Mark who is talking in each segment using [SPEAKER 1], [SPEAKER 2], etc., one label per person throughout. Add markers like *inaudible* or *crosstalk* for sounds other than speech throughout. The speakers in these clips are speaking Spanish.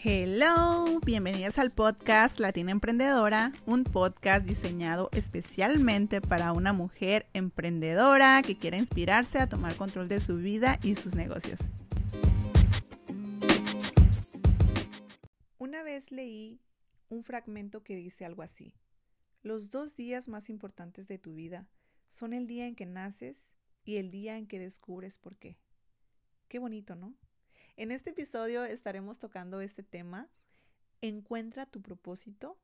[SPEAKER 1] Hello, bienvenidas al podcast Latina Emprendedora, un podcast diseñado especialmente para una mujer emprendedora que quiere inspirarse a tomar control de su vida y sus negocios. Una vez leí un fragmento que dice algo así. Los dos días más importantes de tu vida son el día en que naces y el día en que descubres por qué. Qué bonito, ¿no? En este episodio estaremos tocando este tema. Encuentra tu propósito.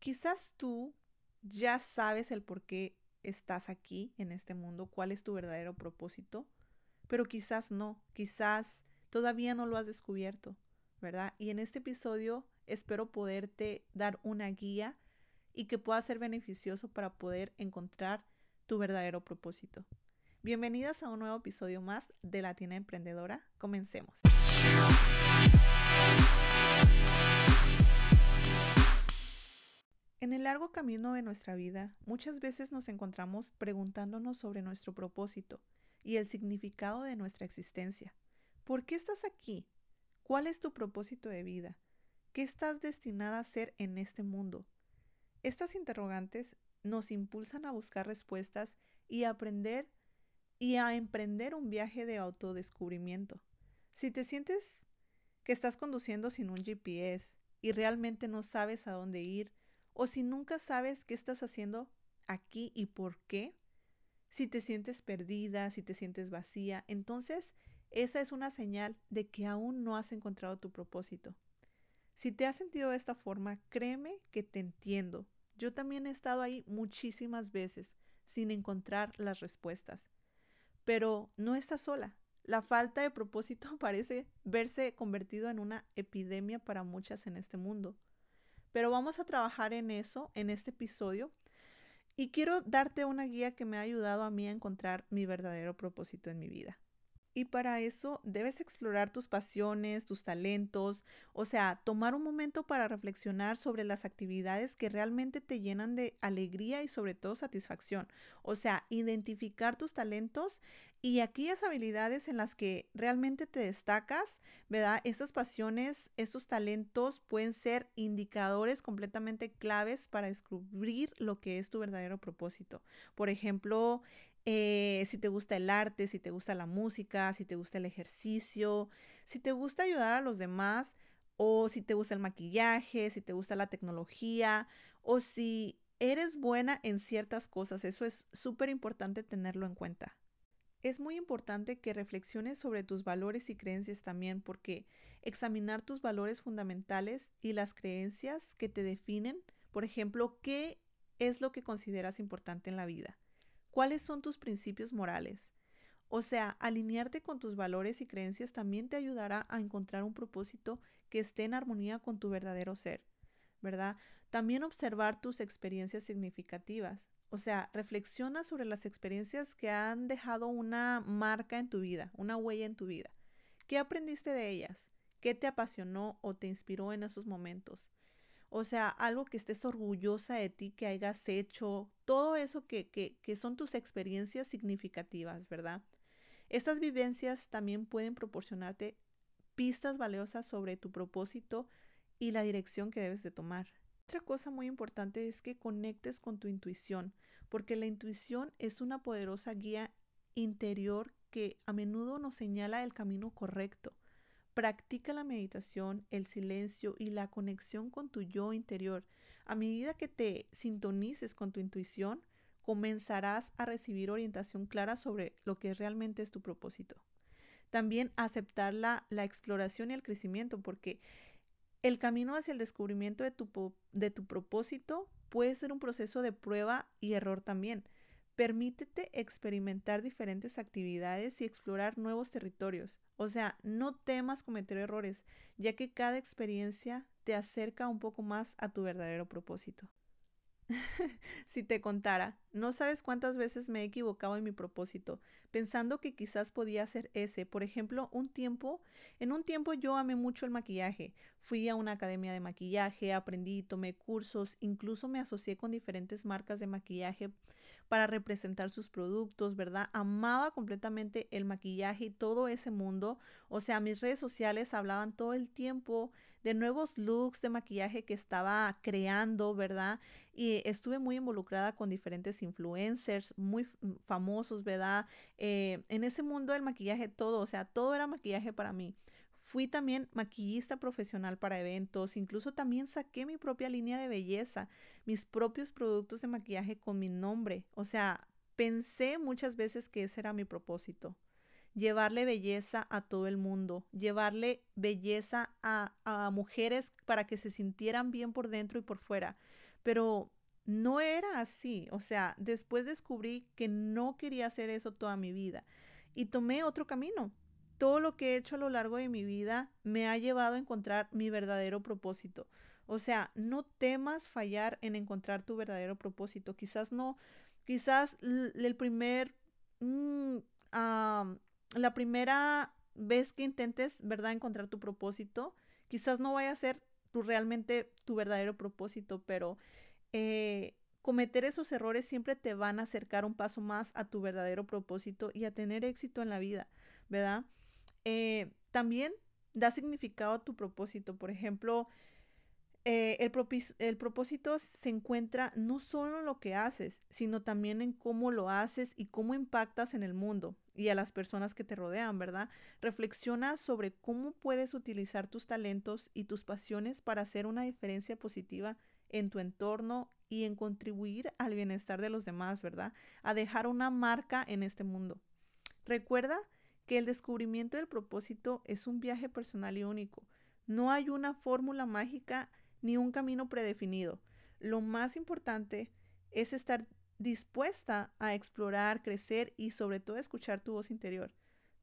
[SPEAKER 1] Quizás tú ya sabes el por qué estás aquí en este mundo, cuál es tu verdadero propósito, pero quizás no, quizás todavía no lo has descubierto, ¿verdad? Y en este episodio espero poderte dar una guía y que pueda ser beneficioso para poder encontrar tu verdadero propósito. Bienvenidas a un nuevo episodio más de La Tienda Emprendedora. Comencemos. En el largo camino de nuestra vida, muchas veces nos encontramos preguntándonos sobre nuestro propósito y el significado de nuestra existencia. ¿Por qué estás aquí? ¿Cuál es tu propósito de vida? ¿Qué estás destinada a ser en este mundo? Estas interrogantes nos impulsan a buscar respuestas y a aprender y a emprender un viaje de autodescubrimiento. Si te sientes que estás conduciendo sin un GPS y realmente no sabes a dónde ir, o si nunca sabes qué estás haciendo aquí y por qué, si te sientes perdida, si te sientes vacía, entonces esa es una señal de que aún no has encontrado tu propósito. Si te has sentido de esta forma, créeme que te entiendo. Yo también he estado ahí muchísimas veces sin encontrar las respuestas. Pero no estás sola. La falta de propósito *laughs* parece verse convertido en una epidemia para muchas en este mundo. Pero vamos a trabajar en eso en este episodio y quiero darte una guía que me ha ayudado a mí a encontrar mi verdadero propósito en mi vida. Y para eso debes explorar tus pasiones, tus talentos, o sea, tomar un momento para reflexionar sobre las actividades que realmente te llenan de alegría y sobre todo satisfacción. O sea, identificar tus talentos y aquellas habilidades en las que realmente te destacas, ¿verdad? Estas pasiones, estos talentos pueden ser indicadores completamente claves para descubrir lo que es tu verdadero propósito. Por ejemplo, eh, si te gusta el arte, si te gusta la música, si te gusta el ejercicio, si te gusta ayudar a los demás, o si te gusta el maquillaje, si te gusta la tecnología, o si eres buena en ciertas cosas. Eso es súper importante tenerlo en cuenta. Es muy importante que reflexiones sobre tus valores y creencias también, porque examinar tus valores fundamentales y las creencias que te definen, por ejemplo, qué es lo que consideras importante en la vida. ¿Cuáles son tus principios morales? O sea, alinearte con tus valores y creencias también te ayudará a encontrar un propósito que esté en armonía con tu verdadero ser, ¿verdad? También observar tus experiencias significativas. O sea, reflexiona sobre las experiencias que han dejado una marca en tu vida, una huella en tu vida. ¿Qué aprendiste de ellas? ¿Qué te apasionó o te inspiró en esos momentos? O sea, algo que estés orgullosa de ti, que hayas hecho, todo eso que, que, son tus experiencias significativas, ¿verdad? Estas vivencias también pueden proporcionarte pistas valiosas sobre tu propósito y la dirección que debes de tomar. Otra cosa muy importante es que conectes con tu intuición, porque la intuición es una poderosa guía interior que a menudo nos señala el camino correcto. Practica la meditación, el silencio y la conexión con tu yo interior. A medida que te sintonices con tu intuición, comenzarás a recibir orientación clara sobre lo que realmente es tu propósito. También aceptar la, la exploración y el crecimiento, porque el camino hacia el descubrimiento de tu, de tu propósito puede ser un proceso de prueba y error también. Permítete experimentar diferentes actividades y explorar nuevos territorios. O sea, no temas cometer errores, ya que cada experiencia te acerca un poco más a tu verdadero propósito. *laughs* si te contara, no sabes cuántas veces me he equivocado en mi propósito, pensando que quizás podía ser ese. Por ejemplo, un tiempo, en un tiempo yo amé mucho el maquillaje. Fui a una academia de maquillaje, aprendí, tomé cursos, incluso me asocié con diferentes marcas de maquillaje para representar sus productos, ¿verdad? Amaba completamente el maquillaje y todo ese mundo. O sea, mis redes sociales hablaban todo el tiempo de nuevos looks de maquillaje que estaba creando, ¿verdad? Y estuve muy involucrada con diferentes influencers muy famosos, ¿verdad? Eh, en ese mundo del maquillaje todo, o sea, todo era maquillaje para mí. Fui también maquillista profesional para eventos, incluso también saqué mi propia línea de belleza, mis propios productos de maquillaje con mi nombre. O sea, pensé muchas veces que ese era mi propósito. Llevarle belleza a todo el mundo, llevarle belleza a, a mujeres para que se sintieran bien por dentro y por fuera. Pero no era así. O sea, después descubrí que no quería hacer eso toda mi vida y tomé otro camino todo lo que he hecho a lo largo de mi vida me ha llevado a encontrar mi verdadero propósito. O sea, no temas fallar en encontrar tu verdadero propósito. Quizás no, quizás el primer, mm, la primera vez que intentes, ¿verdad?, encontrar tu propósito, quizás no vaya a ser tu realmente tu verdadero propósito, pero eh, cometer esos errores siempre te van a acercar un paso más a tu verdadero propósito y a tener éxito en la vida, ¿verdad? Eh, también da significado a tu propósito. Por ejemplo, eh, el, el, propósito se encuentra no solo en lo que haces, sino también en cómo lo haces y cómo impactas en el mundo y a las personas que te rodean, ¿verdad? Reflexiona sobre cómo puedes utilizar tus talentos y tus pasiones para hacer una diferencia positiva en tu entorno y en contribuir al bienestar de los demás, ¿verdad? A dejar una marca en este mundo. Recuerda que el descubrimiento del propósito es un viaje personal y único. No hay una fórmula mágica ni un camino predefinido. Lo más importante es estar dispuesta a explorar, crecer y sobre todo escuchar tu voz interior.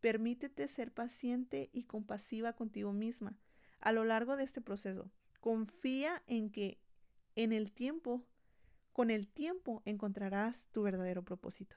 [SPEAKER 1] Permítete ser paciente y compasiva contigo misma a lo largo de este proceso. Confía en que en el tiempo, con el tiempo encontrarás tu verdadero propósito.